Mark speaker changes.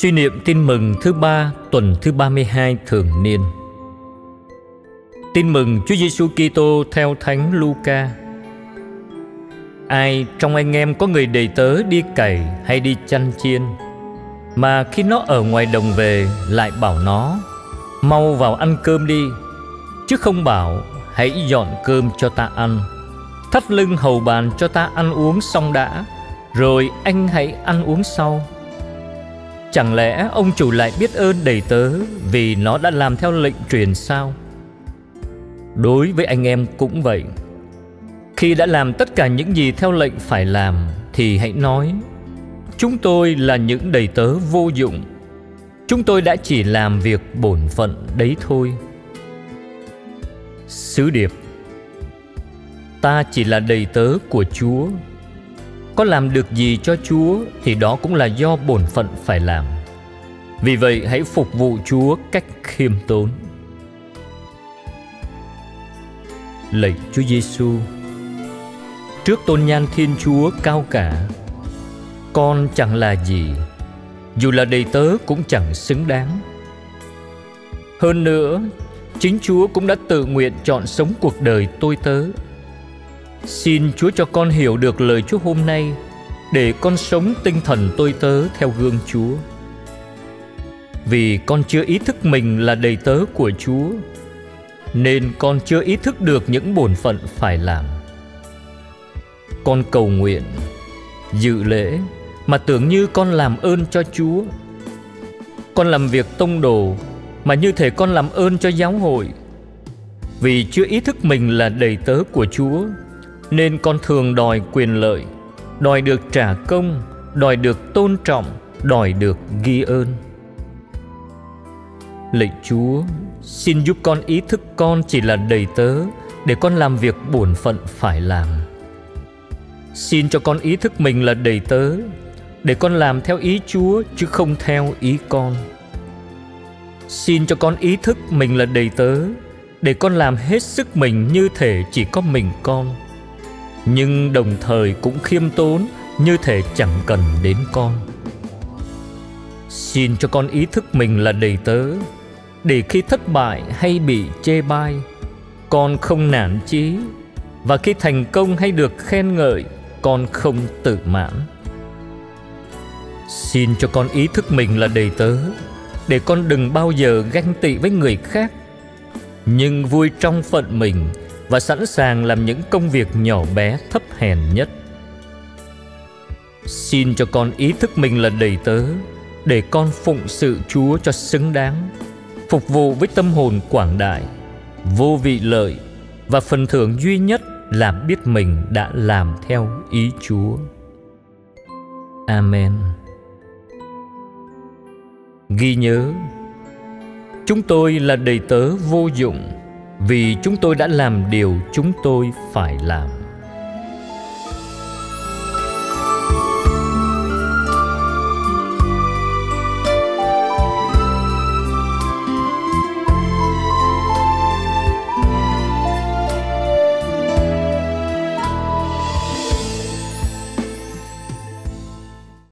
Speaker 1: Suy niệm tin mừng thứ ba, tuần thứ 32 thường niên. Tin mừng Chúa Giêsu Kitô theo Thánh Luca. Ai trong anh em có người đầy tớ đi cày hay đi chăn chiên, mà khi nó ở ngoài đồng về lại bảo nó, mau vào ăn cơm đi, chứ không bảo hãy dọn cơm cho ta ăn thắt lưng hầu bàn cho ta ăn uống xong đã, rồi anh hãy ăn uống sau Chẳng lẽ ông chủ lại biết ơn đầy tớ vì nó đã làm theo lệnh truyền sao? Đối với anh em cũng vậy. Khi đã làm tất cả những gì theo lệnh phải làm thì hãy nói, Chúng tôi là những đầy tớ vô dụng. Chúng tôi đã chỉ làm việc bổn phận đấy thôi. Sứ điệp, Ta chỉ là đầy tớ của Chúa có làm được gì cho Chúa thì đó cũng là do bổn phận phải làm. Vì vậy hãy phục vụ Chúa cách khiêm tốn. Lạy Chúa Giêsu, trước tôn nhan Thiên Chúa cao cả, con chẳng là gì, dù là đầy tớ cũng chẳng xứng đáng. Hơn nữa, chính Chúa cũng đã tự nguyện chọn sống cuộc đời tôi tớ Xin Chúa cho con hiểu được lời Chúa hôm nay để con sống tinh thần tôi tớ theo gương Chúa. Vì con chưa ý thức mình là đầy tớ của Chúa, nên con chưa ý thức được những bổn phận phải làm. Con cầu nguyện, dự lễ mà tưởng như con làm ơn cho Chúa. Con làm việc tông đồ mà như thể con làm ơn cho giáo hội. Vì chưa ý thức mình là đầy tớ của Chúa nên con thường đòi quyền lợi, đòi được trả công, đòi được tôn trọng, đòi được ghi ơn. Lạy chúa, xin giúp con ý thức con chỉ là đầy tớ để con làm việc bổn phận phải làm. Xin cho con ý thức mình là đầy tớ để con làm theo ý chúa chứ không theo ý con. Xin cho con ý thức mình là đầy tớ để con làm hết sức mình như thể chỉ có mình con nhưng đồng thời cũng khiêm tốn như thể chẳng cần đến con. Xin cho con ý thức mình là đầy tớ, để khi thất bại hay bị chê bai, con không nản chí, và khi thành công hay được khen ngợi, con không tự mãn. Xin cho con ý thức mình là đầy tớ, để con đừng bao giờ ganh tị với người khác, nhưng vui trong phận mình và sẵn sàng làm những công việc nhỏ bé thấp hèn nhất. Xin cho con ý thức mình là đầy tớ, để con phụng sự chúa cho xứng đáng, phục vụ với tâm hồn quảng đại, vô vị lợi và phần thưởng duy nhất là biết mình đã làm theo ý chúa. Amen. Ghi nhớ, chúng tôi là đầy tớ vô dụng vì chúng tôi đã làm điều chúng tôi phải làm.